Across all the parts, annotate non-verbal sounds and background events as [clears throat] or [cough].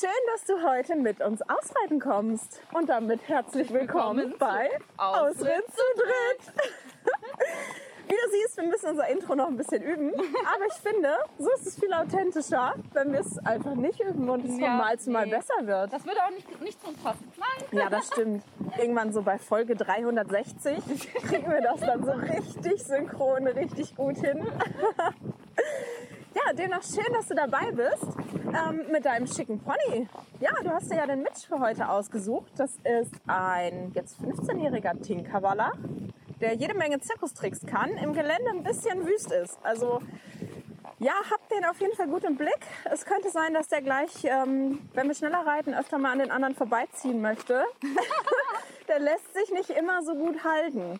Schön, dass du heute mit uns ausreiten kommst. Und damit herzlich willkommen, Willkommen bei Ausritt zu dritt. Wie du siehst, wir müssen unser Intro noch ein bisschen üben. Aber ich finde, so ist es viel authentischer, wenn wir es einfach nicht üben und es von Ja, Mal zu Mal nee. besser wird. Das würde auch nicht, nicht zu uns passen. Nein. Ja, das stimmt. Irgendwann so bei Folge 360 kriegen wir das dann so richtig synchron, richtig gut hin. Ja, demnach schön, dass du dabei bist ähm, mit deinem schicken Pony. Ja, du hast dir ja den Mitch für heute ausgesucht. Das ist ein jetzt 15-jähriger Tinkerwaller, der jede Menge Zirkustricks kann, im Gelände ein bisschen wüst ist. Also ja, habt den auf jeden Fall gut im Blick. Es könnte sein, dass der gleich, ähm, wenn wir schneller reiten, öfter mal an den anderen vorbeiziehen möchte. [laughs] der lässt sich nicht immer so gut halten.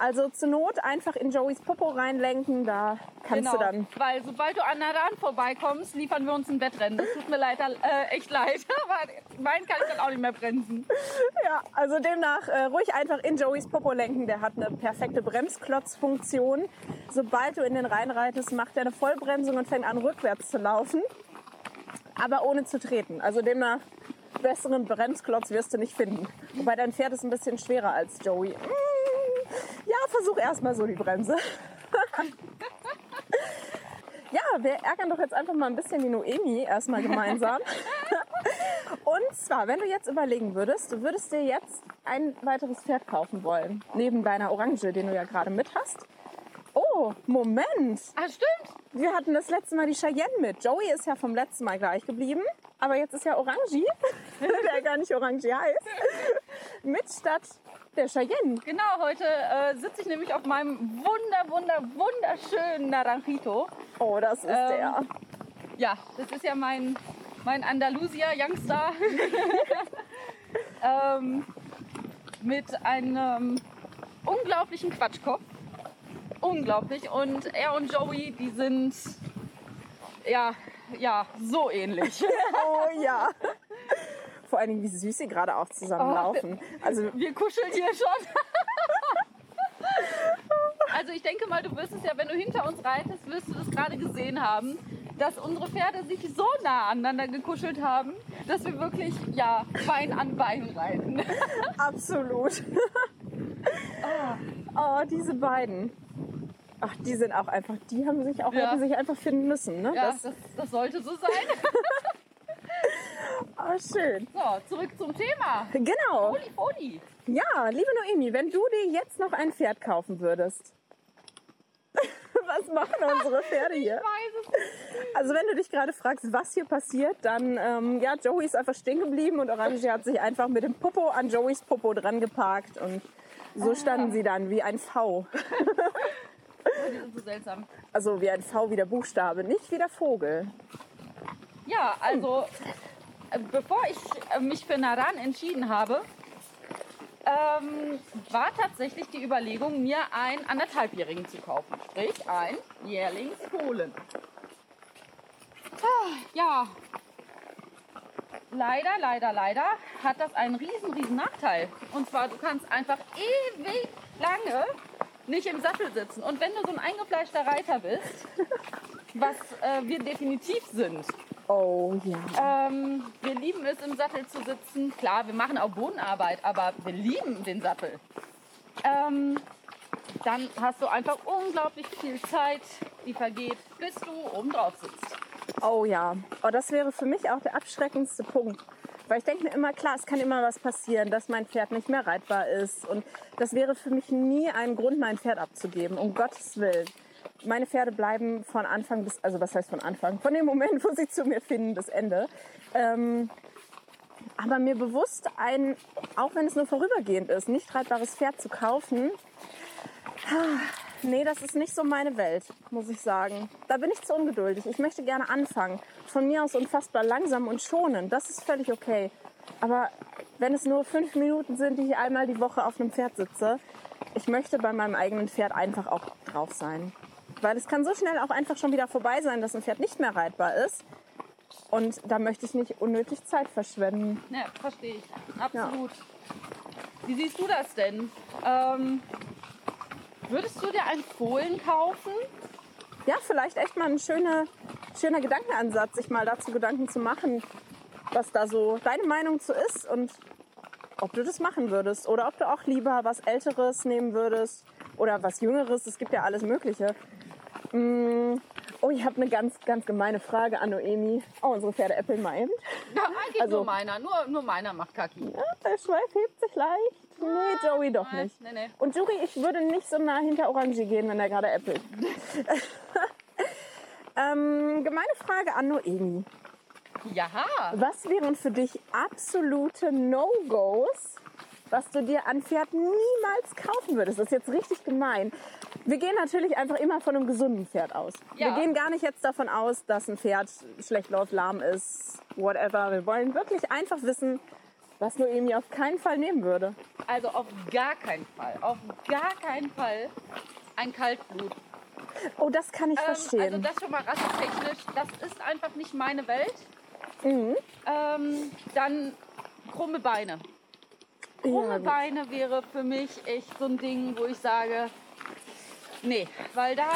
Also zur Not einfach in Joeys Popo reinlenken, da kannst du dann. Weil sobald du an Naran vorbeikommst, liefern wir uns ein Wettrennen. Das tut mir leider äh, echt leid. [laughs] Aber meinen kann ich dann auch nicht mehr bremsen. Ja, also demnach äh, ruhig einfach in Joeys Popo lenken. Der hat eine perfekte Bremsklotzfunktion. Sobald du in den Rhein reitest, macht er eine Vollbremsung und fängt an rückwärts zu laufen. Aber ohne zu treten. Also demnach besseren Bremsklotz wirst du nicht finden. Wobei dein Pferd ist ein bisschen schwerer als Joey. Mm, Ja, versuch erstmal so die Bremse. Ja, wir ärgern doch jetzt einfach mal ein bisschen die Noemi erstmal gemeinsam. Und zwar, wenn du jetzt überlegen würdest, du würdest dir jetzt ein weiteres Pferd kaufen wollen, neben deiner Orange, den du ja gerade mit hast. Oh, Moment! Ah, stimmt. Wir hatten das letzte Mal die Cheyenne mit. Joey ist ja vom letzten Mal gleich geblieben, aber jetzt ist ja Orangi, [laughs] der gar nicht Orangi heißt, mit statt der Cheyenne. Genau, heute äh, sitze ich nämlich auf meinem wunder, wunder, wunderschönen Naranjito. Oh, das ist Ähm, der. Ja, das ist ja mein, mein Andalusia Youngster. [laughs] ähm, mit einem unglaublichen Quatschkopf. Unglaublich. Und er und Joey, die sind ja, ja, so ähnlich. [laughs] Oh ja. [laughs] Vor allen Dingen, wie süß sie gerade auch zusammenlaufen. Also Wir kuscheln hier schon. [laughs] Also ich denke mal, du wirst es ja, wenn du hinter uns reitest, wirst du das gerade gesehen haben, dass unsere Pferde sich so nah aneinander gekuschelt haben, dass wir wirklich, ja, Bein an Bein reiten. [laughs] Absolut. [laughs] oh, diese beiden. Ach, die sind auch einfach, die haben sich auch, Ja. hätten sich einfach finden müssen, ne? Ja, Das, das, das sollte so sein. Schön. So, zurück zum Thema. Genau. Foli, Foli. Ja, liebe Noemi, wenn du dir jetzt noch ein Pferd kaufen würdest, [laughs] was machen unsere Pferde Ich hier? weiß es nicht. Also wenn du dich gerade fragst, was hier passiert, dann, ähm, ja, Joey ist einfach stehen geblieben und Orange hat sich einfach mit dem Popo an Joeys Popo dran geparkt und so standen sie dann wie ein V. Die sind so seltsam. Also wie ein V wie der Buchstabe, nicht wie der Vogel. Ja, also äh, bevor ich äh, mich für Naran entschieden habe, ähm, war tatsächlich die Überlegung, mir einen anderthalbjährigen zu kaufen. Sprich, ein Jährlingsfohlen. Ah, Ja, leider, leider, leider hat das einen riesen, riesen Nachteil. Und zwar, du kannst einfach ewig lange nicht im Sattel sitzen. Und wenn du so ein eingefleischter Reiter bist, [laughs] was äh, wir definitiv sind, Oh ja. ähm, wir lieben es, im Sattel zu sitzen. Klar, wir machen auch Bodenarbeit, aber wir lieben den Sattel. Ähm, dann hast du einfach unglaublich viel Zeit, die vergeht, bis du oben drauf sitzt. Oh ja. Oh, das wäre für mich auch der abschreckendste Punkt. Weil ich denke mir immer, klar, es kann immer was passieren, dass mein Pferd nicht mehr reitbar ist. Und das wäre für mich nie ein Grund, mein Pferd abzugeben, um Gottes Willen. Meine Pferde bleiben von Anfang bis, also was heißt von Anfang? Von dem Moment, wo sie zu mir finden, bis Ende. Ähm, aber mir bewusst ein, auch wenn es nur vorübergehend ist, nicht reitbares Pferd zu kaufen, Nee, das ist nicht so meine Welt, muss ich sagen. Da bin ich zu ungeduldig. Ich möchte gerne anfangen. Von mir aus unfassbar langsam und schonend. Das ist völlig okay. Aber wenn es nur fünf Minuten sind, die ich einmal die Woche auf einem Pferd sitze, ich möchte bei meinem eigenen Pferd einfach auch drauf sein. Weil es kann so schnell auch einfach schon wieder vorbei sein, dass ein Pferd nicht mehr reitbar ist. Und da möchte ich nicht unnötig Zeit verschwenden. Ja, verstehe ich. Absolut. Wie siehst du das denn? Ähm, würdest du dir einen Fohlen kaufen? Ja, vielleicht echt mal ein schöner, schöner Gedankenansatz, sich mal dazu Gedanken zu machen. was da so deine Meinung zu ist und ob du das machen würdest oder ob du auch lieber was Älteres nehmen würdest oder was Jüngeres. Es gibt ja alles Mögliche. Mm, Oh, ich habe eine ganz, ganz gemeine Frage an Noemi. Oh, unsere Pferde äppeln mal eben. Ja, eigentlich Also- nur meiner. Nur, nur meiner macht Kaki. Ja, der Schweif hebt sich leicht. Nee, Joey doch Nein, nicht. Nee, nee. Und Juri, ich würde nicht so nah hinter Orange gehen, wenn er gerade äppelt. [laughs] ähm, gemeine Frage an Noemi. Jaha. Was wären für dich absolute No-Gos, was du dir an Pferd niemals kaufen würdest? Das ist jetzt richtig gemein. Wir gehen natürlich einfach immer von einem gesunden Pferd aus. Ja. Wir gehen gar nicht jetzt davon aus, dass ein Pferd schlecht läuft, lahm ist, whatever. Wir wollen wirklich einfach wissen, was Noemi auf keinen Fall nehmen würde. Also auf gar keinen Fall. Auf gar keinen Fall ein Kaltblut. Oh, das kann ich Ähm, verstehen. also das schon mal rassetechnisch, das ist einfach nicht meine Welt. mhm. Ähm, dann krumme Beine. Krumme. Beine wäre für mich echt so ein Ding, wo ich sage, nee, weil da,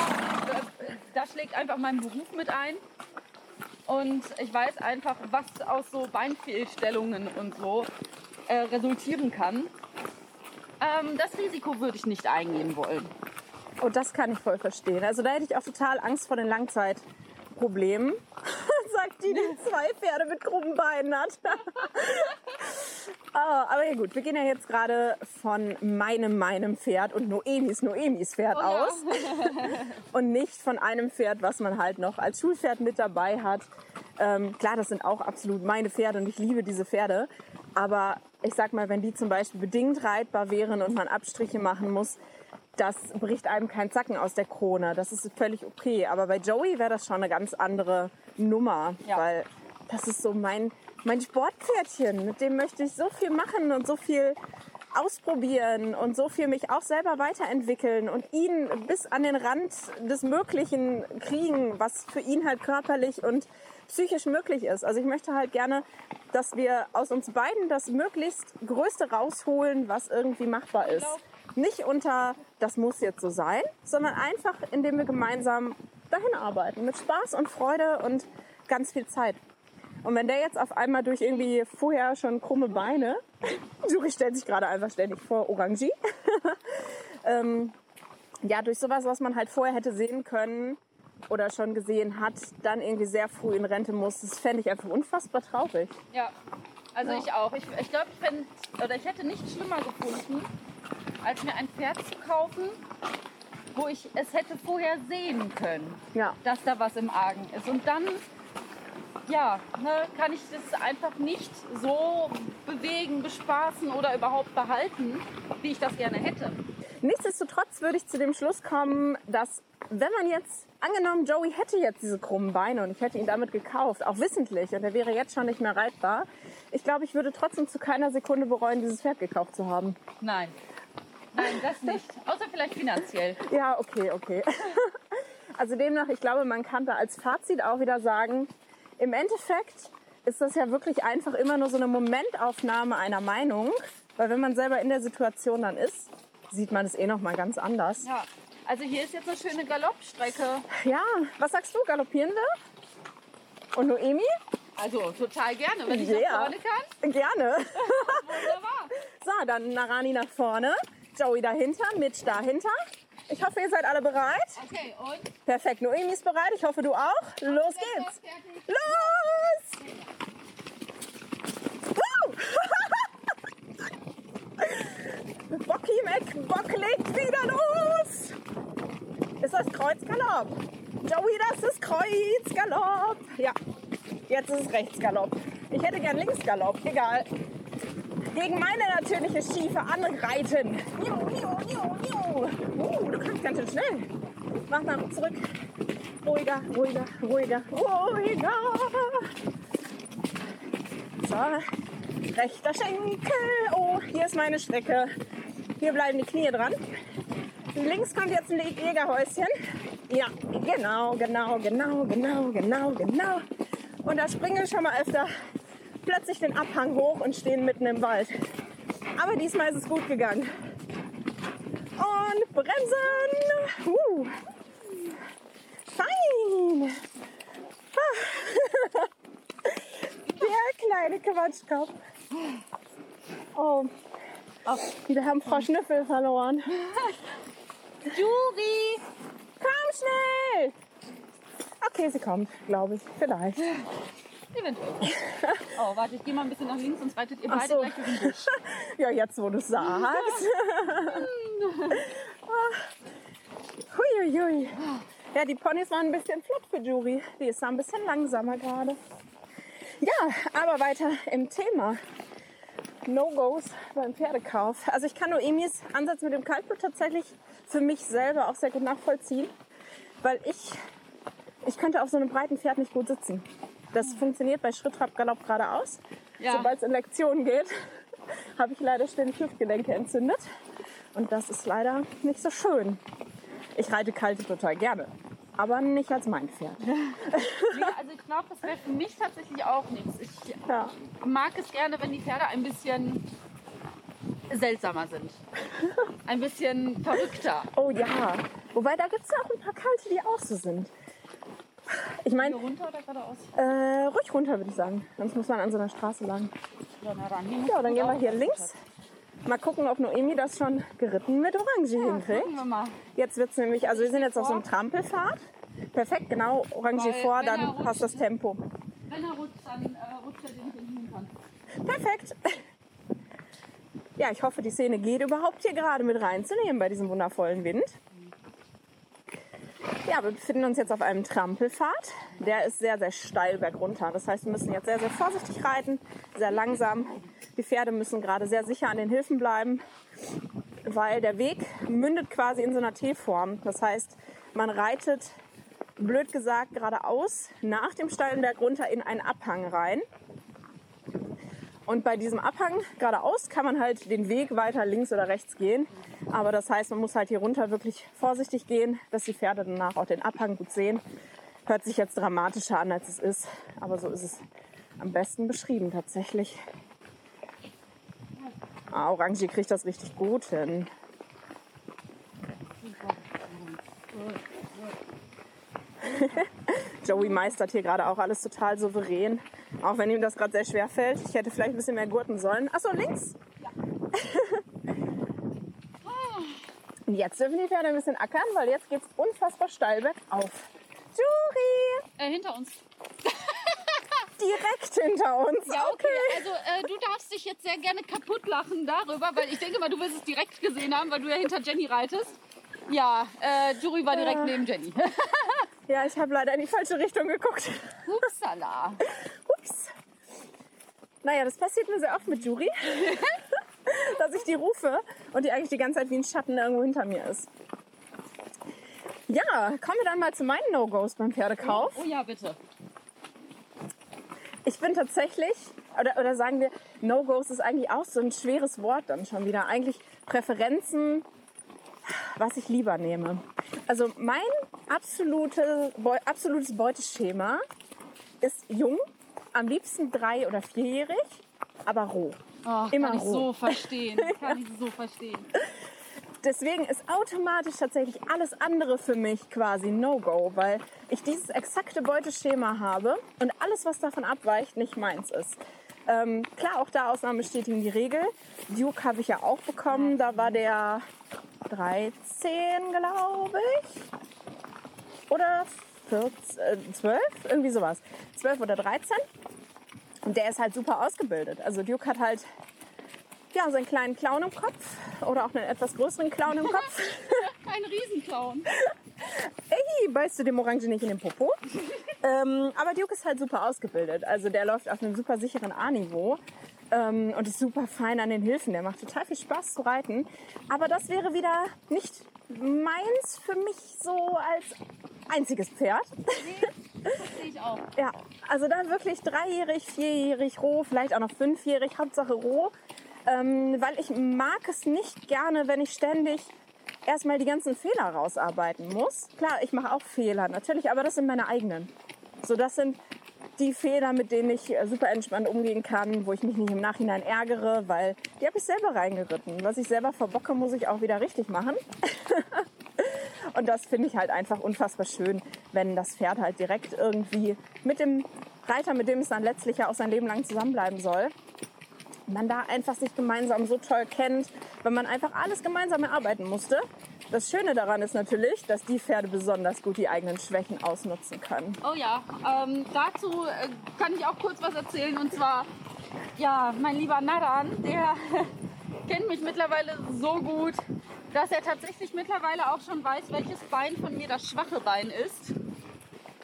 da schlägt einfach mein Beruf mit ein. Und ich weiß einfach, was aus so Beinfehlstellungen und so äh, resultieren kann. Ähm, das Risiko würde ich nicht eingehen wollen. Oh, das kann ich voll verstehen. Also da hätte ich auch total Angst vor den Langzeitproblemen. [laughs] Sagt die, die zwei Pferde mit krummen Beinen hat. [laughs] Ah, aber ja gut, wir gehen ja jetzt gerade von meinem, meinem Pferd und Noemis, Noemis Pferd Oh ja. aus. [laughs] Und nicht von einem Pferd, was man halt noch als Schulpferd mit dabei hat. Ähm, klar, das sind auch absolut meine Pferde und ich liebe diese Pferde. Aber ich sag mal, wenn die zum Beispiel bedingt reitbar wären und man Abstriche machen muss, das bricht einem kein Zacken aus der Krone. Das ist völlig okay. Aber bei Joey wäre das schon eine ganz andere Nummer, Ja. weil das ist so mein, mein Sportpferdchen. Mit dem möchte ich so viel machen und so viel ausprobieren und so viel mich auch selber weiterentwickeln und ihn bis an den Rand des Möglichen kriegen, was für ihn halt körperlich und psychisch möglich ist. Also ich möchte halt gerne, dass wir aus uns beiden das möglichst Größte rausholen, was irgendwie machbar ist. Nicht unter, das muss jetzt so sein, sondern einfach, indem wir gemeinsam dahin arbeiten. Mit Spaß und Freude und ganz viel Zeit. Und wenn der jetzt auf einmal durch irgendwie vorher schon krumme Beine, [laughs] Juri stellt sich gerade einfach ständig vor, Orangie, [laughs] ähm, ja, durch sowas, was man halt vorher hätte sehen können oder schon gesehen hat, dann irgendwie sehr früh in Rente muss, das fände ich einfach unfassbar traurig. Ja, also Ja. ich auch. Ich, ich glaube, ich fänd, oder ich hätte nichts schlimmer gefunden, als mir ein Pferd zu kaufen, wo ich es hätte vorher sehen können, Ja, dass da was im Argen ist. Und dann, ja, ne, kann ich das einfach nicht so bewegen, bespaßen oder überhaupt behalten, wie ich das gerne hätte. Nichtsdestotrotz würde ich zu dem Schluss kommen, dass wenn man jetzt, angenommen, Joey hätte jetzt diese krummen Beine und ich hätte ihn damit gekauft, auch wissentlich, und er wäre jetzt schon nicht mehr reitbar, ich glaube, ich würde trotzdem zu keiner Sekunde bereuen, dieses Pferd gekauft zu haben. Nein. Nein, das nicht. Außer vielleicht finanziell. Ja, okay, okay. [laughs] Also demnach, ich glaube, man kann da als Fazit auch wieder sagen, im Endeffekt ist das ja wirklich einfach immer nur so eine Momentaufnahme einer Meinung, weil wenn man selber in der Situation dann ist, sieht man es eh noch mal ganz anders. Ja. Also hier ist jetzt eine schöne Galoppstrecke. Ja, was sagst du, galoppieren wir? Und Noemi? Also total gerne, wenn ich Ja. nach vorne kann. Gerne. [laughs] Wunderbar. So, dann Narani nach vorne, Joey dahinter, Mitch dahinter. Ich hoffe, ihr seid alle bereit. Okay, und? Perfekt, Noemi ist bereit. Ich hoffe, du auch. Los geht's. Los! Woo! [laughs] Bocky McBock legt wieder los! Ist das Kreuzgalopp? Joey, das ist Kreuzgalopp. Ja, jetzt ist es Rechtsgalopp. Ich hätte gern Linksgalopp, egal. Gegen meine natürliche schiefe anreiten. Uh, du kannst ganz schön schnell. Mach mal zurück. Ruhiger, ruhiger, ruhiger, ruhiger. So, rechter Schenkel. Oh, hier ist meine Strecke. Hier bleiben die Knie dran. Links kommt jetzt ein Jägerhäuschen. Ja, genau, genau, genau, genau, genau, genau. Und da springen wir schon mal öfter plötzlich den Abhang hoch und stehen mitten im Wald. Aber diesmal ist es gut gegangen. Und bremsen. Uh. Fein. Ah. [laughs] Der kleine Quatschkopf. Oh, Oh, wir haben Frau Schnüffel verloren. Juri! Komm schnell! Okay, sie kommt, glaube ich. Vielleicht. Eventuell. Oh, warte, ich gehe mal ein bisschen nach links, sonst reitet ihr beide so. gleich durch den Busch. [laughs] Ja, jetzt wo du es sagst. [laughs] Huiuiui. Ja, die Ponys waren ein bisschen flott für Jury. Die ist da ein bisschen langsamer gerade. Ja, aber weiter im Thema. No-Gos beim Pferdekauf. Also ich kann Noemis Ansatz mit dem Kaltblut tatsächlich für mich selber auch sehr gut nachvollziehen, weil ich, ich könnte auf so einem breiten Pferd nicht gut sitzen. Das funktioniert bei Schritt, Trab, Galopp geradeaus. Ja. Sobald es in Lektion geht, [laughs] habe ich leider ständig Hüftgelenke entzündet. Und das ist leider nicht so schön. Ich reite Kalte total gerne, aber nicht als mein Pferd. [laughs] Nee, also ich glaube, das wäre für mich tatsächlich auch nichts. Ich Ja. mag es gerne, wenn die Pferde ein bisschen seltsamer sind. [laughs] Ein bisschen verrückter. Oh ja. Wobei, da gibt es ja auch ein paar Kalte, die auch so sind. Ich meine, runter oder geradeaus? äh, ruhig runter, würde ich sagen. Sonst muss man an so einer Straße lang. Ja, dann. Ja, gehen wir hier links. Mal gucken, ob Noemi das schon geritten mit Orange Ja, hinkriegt. wir mal. Jetzt wird es nämlich, also wir sind jetzt auf so einem Trampelpfad. Perfekt, genau, Orange Weil, vor, dann rutscht- passt das Tempo. Wenn er rutscht, dann äh, rutscht er den Hintern. Perfekt. Ja, ich hoffe, die Szene geht überhaupt hier gerade mit reinzunehmen bei diesem wundervollen Wind. Ja, wir befinden uns jetzt auf einem Trampelpfad. Der ist sehr, sehr steil bergunter. Das heißt, wir müssen jetzt sehr, sehr vorsichtig reiten, sehr langsam. Die Pferde müssen gerade sehr sicher an den Hilfen bleiben, weil der Weg mündet quasi in so einer T-Form. Das heißt, man reitet, blöd gesagt, geradeaus nach dem steilen Berg runter in einen Abhang rein. Und bei diesem Abhang geradeaus kann man halt den Weg weiter links oder rechts gehen. Aber das heißt, man muss halt hier runter wirklich vorsichtig gehen, dass die Pferde danach auch den Abhang gut sehen. Hört sich jetzt dramatischer an, als es ist. Aber so ist es am besten beschrieben tatsächlich. Ah, Orange kriegt das richtig gut hin. [laughs] Joey meistert hier gerade auch alles total souverän. Auch wenn ihm das gerade sehr schwer fällt. Ich hätte vielleicht ein bisschen mehr gurten sollen. Achso, links. Und jetzt dürfen die Pferde ein bisschen ackern, weil jetzt geht's unfassbar steil bergauf. Jury! Äh, hinter uns. [laughs] Direkt hinter uns. Ja, okay. Also äh, du darfst dich jetzt sehr gerne kaputt lachen darüber, weil ich denke mal, du wirst es direkt gesehen haben, weil du ja hinter Jenny reitest. Ja, äh, Jury war direkt Ja. neben Jenny. [laughs] Ja, ich habe leider in die falsche Richtung geguckt. Upsala. [laughs] Ups. Naja, das passiert mir sehr oft mit Jury. [laughs] dass ich die rufe und die eigentlich die ganze Zeit wie ein Schatten irgendwo hinter mir ist. Ja, kommen wir dann mal zu meinen No-Gos beim Pferdekauf. Oh ja, bitte. Ich bin tatsächlich, oder, oder sagen wir, No-Gos ist eigentlich auch so ein schweres Wort dann schon wieder. Eigentlich Präferenzen, was ich lieber nehme. Also mein absolute, absolutes Beuteschema ist jung, am liebsten drei- oder vierjährig, aber roh. Oh, Immer kann ich roh. so verstehen. [laughs] Kann ich so verstehen. Deswegen ist automatisch tatsächlich alles andere für mich quasi No-Go, weil ich dieses exakte Beuteschema habe und alles, was davon abweicht, nicht meins ist. Ähm, klar, auch da Ausnahmen bestätigen die Regel. Duke habe ich ja auch bekommen. Da war der 13, glaube ich. Oder 14, äh, 12, irgendwie sowas. 12 oder 13. Und der ist halt super ausgebildet. Also Duke hat halt ja, so einen kleinen Clown im Kopf oder auch einen etwas größeren Clown im Kopf. [laughs] Ein Riesenclown. [laughs] Ey, beißt du dem Orange nicht in den Popo? [laughs] ähm, aber Duke ist halt super ausgebildet. Also der läuft auf einem super sicheren A-Niveau ähm, und ist super fein an den Hilfen. Der macht total viel Spaß zu reiten. Aber das wäre wieder nicht meins für mich so als einziges Pferd. Verstehe ich auch. Ja, also da wirklich dreijährig, vierjährig, roh, vielleicht auch noch fünfjährig, Hauptsache roh. Ähm, weil ich mag es nicht gerne, wenn ich ständig erstmal die ganzen Fehler rausarbeiten muss. Klar, ich mache auch Fehler, natürlich, aber das sind meine eigenen. So, das sind die Fehler, mit denen ich äh, super entspannt umgehen kann, wo ich mich nicht im Nachhinein ärgere, weil die habe ich selber reingeritten. Was ich selber verbocke, muss ich auch wieder richtig machen. [laughs] Und das finde ich halt einfach unfassbar schön, wenn das Pferd halt direkt irgendwie mit dem Reiter, mit dem es dann letztlich ja auch sein Leben lang zusammenbleiben soll, man da einfach sich gemeinsam so toll kennt, wenn man einfach alles gemeinsam erarbeiten musste. Das Schöne daran ist natürlich, dass die Pferde besonders gut die eigenen Schwächen ausnutzen können. Oh ja, ähm, dazu äh, kann ich auch kurz was erzählen. Und zwar, ja, mein lieber Naran, der [laughs] kennt mich mittlerweile so gut, dass er tatsächlich mittlerweile auch schon weiß, welches Bein von mir das schwache Bein ist.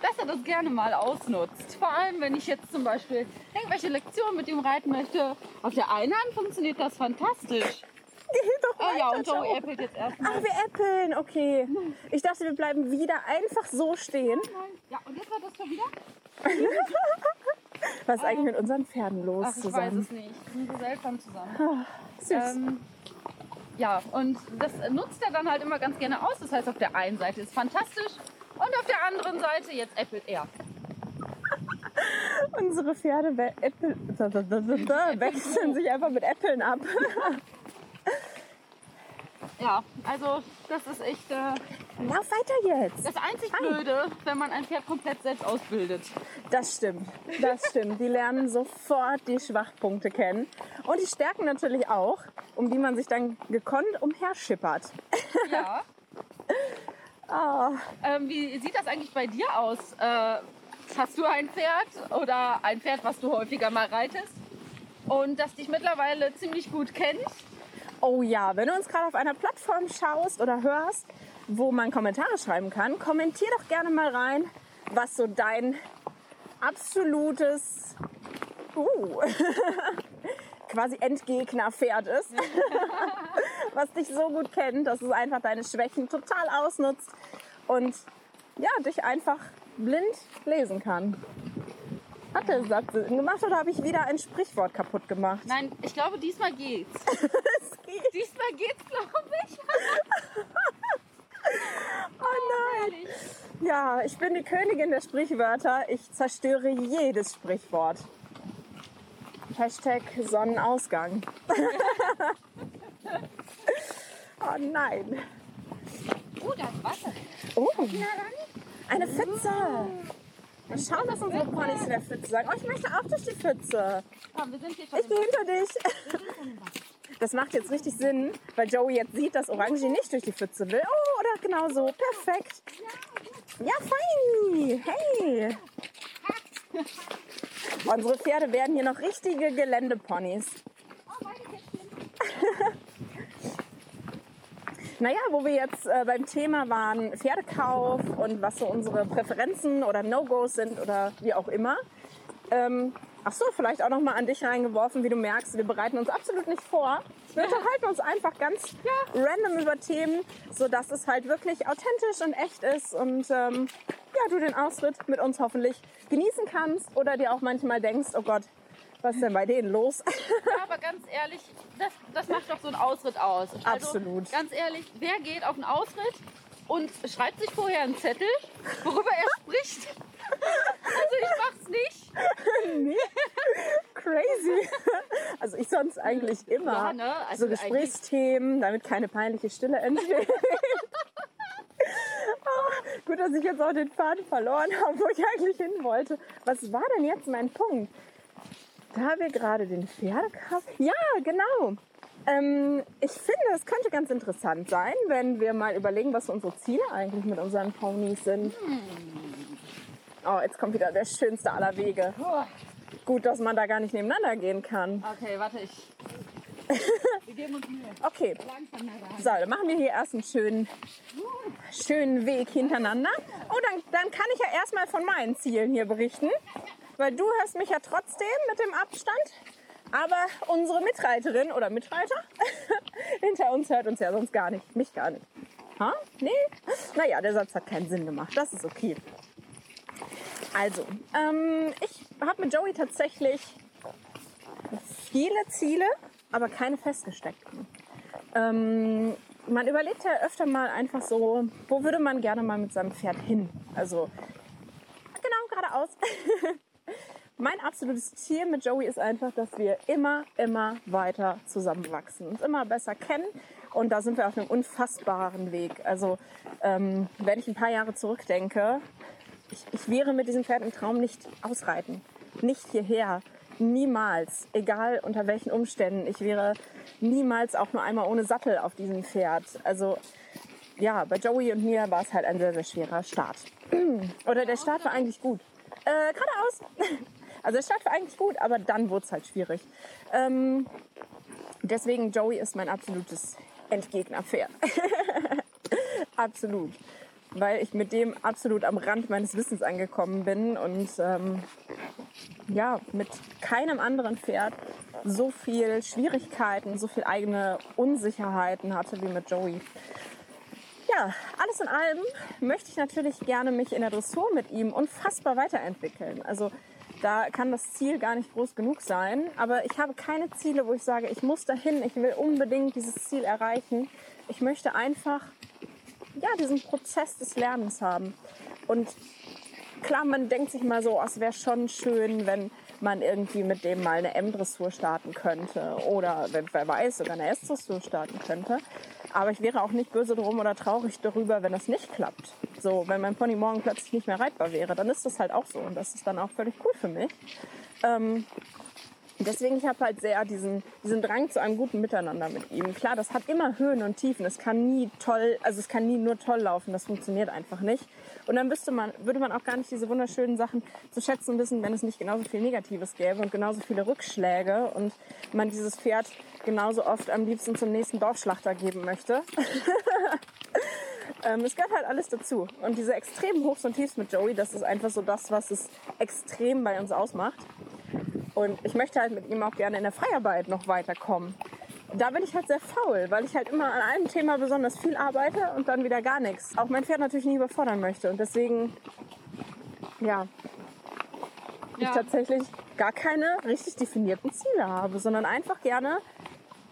Dass er das gerne mal ausnutzt. Vor allem, wenn ich jetzt zum Beispiel irgendwelche Lektionen mit ihm reiten möchte. Auf der einen Hand funktioniert das fantastisch. Geh doch Oh ja, weiter, und Joey Joe. äppelt jetzt erstmal. Ach, wir äppeln, okay. Ich dachte, wir bleiben wieder einfach so stehen. Nein. Ja, und jetzt war das schon wieder? Was ist eigentlich mit unseren Pferden los Ach, ich weiß zusammen? es nicht. Die sind so seltsam zusammen. Süß. Ähm, ja, und das nutzt er dann halt immer ganz gerne aus. Das heißt, auf der einen Seite ist fantastisch und auf der anderen Seite jetzt äppelt er. [laughs] Unsere Pferde we Äppel [laughs] wechseln sich einfach mit Äppeln ab. [laughs] Ja, also das ist echt äh, Lauf weiter jetzt. das einzig Hi. Blöde, wenn man ein Pferd komplett selbst ausbildet. Das stimmt. Das stimmt. Die lernen sofort die Schwachpunkte kennen. Und die Stärken natürlich auch, um die man sich dann gekonnt umherschippert. Ja. [laughs] Ah, Ähm, wie sieht das eigentlich bei dir aus? Äh, hast du ein Pferd oder ein Pferd, was du häufiger mal reitest und das dich mittlerweile ziemlich gut kennt? Oh ja, wenn du uns gerade auf einer Plattform schaust oder hörst, wo man Kommentare schreiben kann, kommentier doch gerne mal rein, was so dein absolutes uh, [laughs] quasi Endgegner-Pferd ist. [laughs] was dich so gut kennt, dass es einfach deine Schwächen total ausnutzt und ja, dich einfach blind lesen kann. Hat der Satz Sinn gemacht oder habe ich wieder ein Sprichwort kaputt gemacht? Nein, ich glaube, diesmal geht's. [laughs] Es geht. Diesmal geht's, glaube ich. [laughs] Oh nein. Ehrlich. Ja, ich bin die Königin der Sprichwörter. Ich zerstöre jedes Sprichwort. Hashtag Sonnenausgang. [laughs] oh nein. Oh, da ist Wasser. Oh, eine Pfütze. Mal schauen, was unsere Ponys zu der Pfütze sagen. Oh, ich möchte auch durch die Pfütze. Komm, wir sind hier schon Ich gehe hinter dich. Das macht jetzt richtig Sinn, weil Joey jetzt sieht, dass Orange nicht durch die Pfütze will. Oh, oder genau so. Perfekt. Ja, fein. Hey. [laughs] Unsere Pferde werden hier noch richtige Geländeponys. Naja, wo wir jetzt äh, beim Thema waren, Pferdekauf und was so unsere Präferenzen oder No-Gos sind oder wie auch immer. Ähm, ach so, vielleicht auch noch mal an dich reingeworfen, wie du merkst, wir bereiten uns absolut nicht vor. Wir unterhalten uns einfach ganz random über Themen, sodass es halt wirklich authentisch und echt ist und ähm, ja, du den Ausritt mit uns hoffentlich genießen kannst oder dir auch manchmal denkst, oh Gott, was ist denn bei denen los? Ja, aber ganz ehrlich, das, das macht doch so einen Ausritt aus. Also, Absolut. Ganz ehrlich, wer geht auf einen Ausritt und schreibt sich vorher einen Zettel, worüber er spricht? Also ich mach's nicht. nee. Crazy. Also ich sonst eigentlich immer. Ja, ne? Also so Gesprächsthemen, damit keine peinliche Stille entsteht. Ah, Gut, dass ich jetzt auch den Faden verloren habe, wo ich eigentlich hin wollte. Was war denn jetzt mein Punkt? Da wir gerade den Pferdekauf. Ja, genau. Ähm, ich finde, es könnte ganz interessant sein, wenn wir mal überlegen, was unsere Ziele eigentlich mit unseren Ponys sind. Oh, jetzt kommt wieder der schönste aller Wege. Gut, dass man da gar nicht nebeneinander gehen kann. Okay, warte, ich. [laughs] Wir geben uns Mühe. Okay, so, dann machen wir hier erst einen schönen, schönen Weg hintereinander. Oh, dann, dann kann ich ja erstmal von meinen Zielen hier berichten. Weil du hörst mich ja trotzdem mit dem Abstand. Aber unsere Mitreiterin oder Mitreiter [laughs] hinter uns hört uns ja sonst gar nicht. Mich gar nicht. Ha? Nee? Naja, der Satz hat keinen Sinn gemacht. Das ist okay. Also, ähm, ich habe mit Joey tatsächlich viele Ziele, aber keine festgesteckten. Ähm, man überlegt ja öfter mal einfach so, wo würde man gerne mal mit seinem Pferd hin? Also, genau, geradeaus. [laughs] mein absolutes Ziel mit Joey ist einfach, dass wir immer, immer weiter zusammenwachsen, uns immer besser kennen. Und da sind wir auf einem unfassbaren Weg. Also, ähm, wenn ich ein paar Jahre zurückdenke, ich, ich wäre mit diesem Pferd im Traum nicht ausreiten. Nicht hierher. Niemals. Egal unter welchen Umständen. Ich wäre niemals auch nur einmal ohne Sattel auf diesem Pferd. Also ja, bei Joey und mir war es halt ein sehr, sehr schwerer Start. [clears throat] Oder der Start war eigentlich gut. Äh, geradeaus. [laughs] Also der Start war eigentlich gut, aber dann wurde es halt schwierig. Ähm, deswegen Joey ist mein absolutes Endgegnerpferd. [laughs] absolut. Weil ich mit dem absolut am Rand meines Wissens angekommen bin und ähm, ja, mit keinem anderen Pferd so viel Schwierigkeiten, so viel eigene Unsicherheiten hatte wie mit Joey. Ja, alles in allem möchte ich natürlich gerne mich in der Dressur mit ihm unfassbar weiterentwickeln. Also da kann das Ziel gar nicht groß genug sein. Aber ich habe keine Ziele, wo ich sage, ich muss dahin, ich will unbedingt dieses Ziel erreichen. Ich möchte einfach ja, diesen Prozess des Lernens haben. Und klar, man denkt sich mal so, oh, es wäre schon schön, wenn man irgendwie mit dem mal eine M-Dressur starten könnte oder, wer weiß, sogar eine S-Dressur starten könnte. Aber ich wäre auch nicht böse drum oder traurig darüber, wenn das nicht klappt. So, wenn mein Pony morgen plötzlich nicht mehr reitbar wäre, dann ist das halt auch so und das ist dann auch völlig cool für mich. Ähm, deswegen, ich habe halt sehr diesen, diesen Drang zu einem guten Miteinander mit ihm. Klar, das hat immer Höhen und Tiefen. Es kann nie toll, also es kann nie nur toll laufen. Das funktioniert einfach nicht. Und dann wüsste man, würde man auch gar nicht diese wunderschönen Sachen zu schätzen wissen, wenn es nicht genauso viel Negatives gäbe und genauso viele Rückschläge und man dieses Pferd genauso oft am liebsten zum nächsten Dorfschlachter geben möchte. [laughs] ähm, es gehört halt alles dazu. Und diese extremen Hochs und Tiefs mit Joey, das ist einfach so das, was es extrem bei uns ausmacht. Und ich möchte halt mit ihm auch gerne in der Freiarbeit noch weiterkommen. Da bin ich halt sehr faul, weil ich halt immer an einem Thema besonders viel arbeite und dann wieder gar nichts. Auch mein Pferd natürlich nie überfordern möchte. Und deswegen, ja, ja. ich tatsächlich gar keine richtig definierten Ziele habe, sondern einfach gerne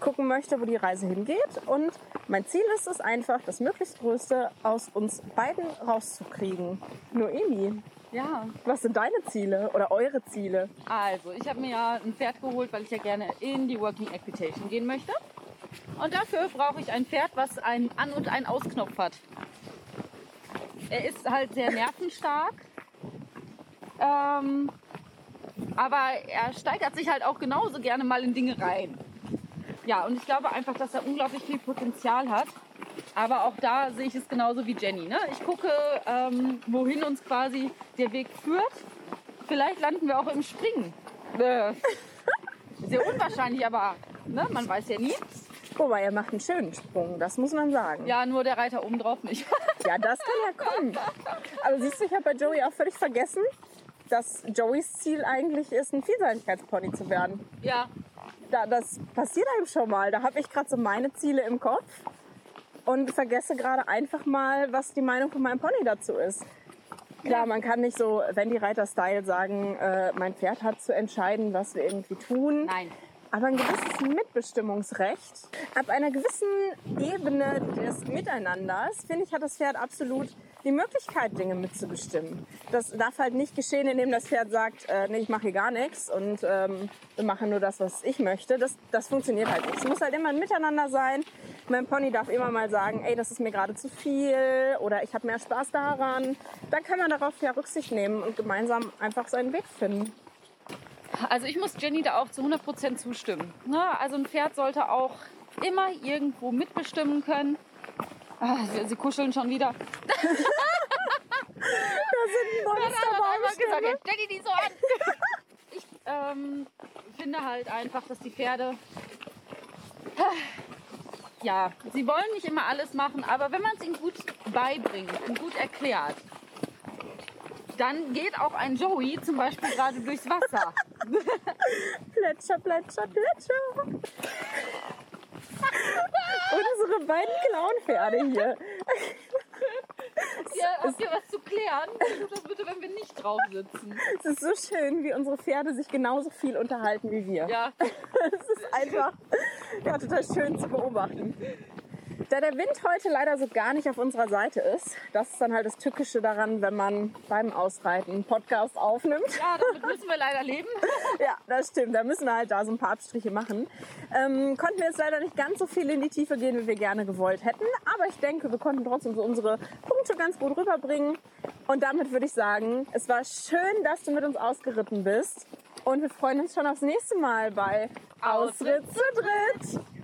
gucken möchte, wo die Reise hingeht. Und mein Ziel ist es einfach, das möglichst Größte aus uns beiden rauszukriegen. Noemi, ja. Was sind deine Ziele oder eure Ziele? Also, ich habe mir ja ein Pferd geholt, weil ich ja gerne in die Working Equitation gehen möchte. Und dafür brauche ich ein Pferd, was einen An- und einen Ausknopf hat. Er ist halt sehr nervenstark. Ähm, aber er steigert sich halt auch genauso gerne mal in Dinge rein. Ja, und ich glaube einfach, dass er unglaublich viel Potenzial hat. Aber auch da sehe ich es genauso wie Jenny. Ne? Ich gucke, ähm, wohin uns quasi der Weg führt. Vielleicht landen wir auch im Springen. Äh, sehr unwahrscheinlich, aber ne? man weiß ja nie. Wobei, er macht einen schönen Sprung, das muss man sagen. Ja, nur der Reiter oben drauf nicht. ja, das kann ja kommen. Aber siehst du, ich habe bei Joey auch völlig vergessen, dass Joeys Ziel eigentlich ist, ein Vielseitigkeitspony zu werden. Ja. Da, das passiert einem schon mal. Da habe ich gerade so meine Ziele im Kopf und vergesse gerade einfach mal, was die Meinung von meinem Pony dazu ist. Klar, man kann nicht so Wendy Reiter Style sagen, äh, mein Pferd hat zu entscheiden, was wir irgendwie tun. Nein. Aber ein gewisses Mitbestimmungsrecht. Ab einer gewissen Ebene des Miteinanders, finde ich, hat das Pferd absolut die Möglichkeit, Dinge mitzubestimmen. Das darf halt nicht geschehen, indem das Pferd sagt, äh, nee, ich mache hier gar nichts und ähm, wir machen nur das, was ich möchte. Das, das funktioniert halt nicht. Es muss halt immer ein Miteinander sein. Mein Pony darf immer mal sagen, ey, das ist mir gerade zu viel oder ich habe mehr Spaß daran. Dann kann man darauf ja Rücksicht nehmen und gemeinsam einfach seinen Weg finden. Also ich muss Jenny da auch zu 100% zustimmen. Also ein Pferd sollte auch immer irgendwo mitbestimmen können. Ah, sie, sie, kuscheln schon wieder. da sind Monster gesagt, Jenny die so an. ich ähm, finde halt einfach, dass die Pferde ja, sie wollen nicht immer alles machen, aber wenn man es ihnen gut beibringt und gut erklärt, dann geht auch ein Joey zum Beispiel gerade durchs Wasser. [laughs] plätscher, plätscher, plätscher. Beiden Clownpferde hier. Ja, habt ihr was zu klären? Tut das bitte, wenn wir nicht drauf sitzen. Es ist so schön, wie unsere Pferde sich genauso viel unterhalten wie wir. Ja. [laughs] Es ist einfach ja, total schön zu beobachten. Da der Wind heute leider so gar nicht auf unserer Seite ist, das ist dann halt das Tückische daran, wenn man beim Ausreiten einen Podcast aufnimmt. Ja, damit müssen wir leider leben. [laughs] ja, das stimmt. Da müssen wir halt da so ein paar Abstriche machen. Ähm, konnten wir jetzt leider nicht ganz so viel in die Tiefe gehen, wie wir gerne gewollt hätten. Aber ich denke, wir konnten trotzdem so unsere Punkte ganz gut rüberbringen. Und damit würde ich sagen, es war schön, dass du mit uns ausgeritten bist. Und wir freuen uns schon aufs nächste Mal bei Ausritt zu dritt.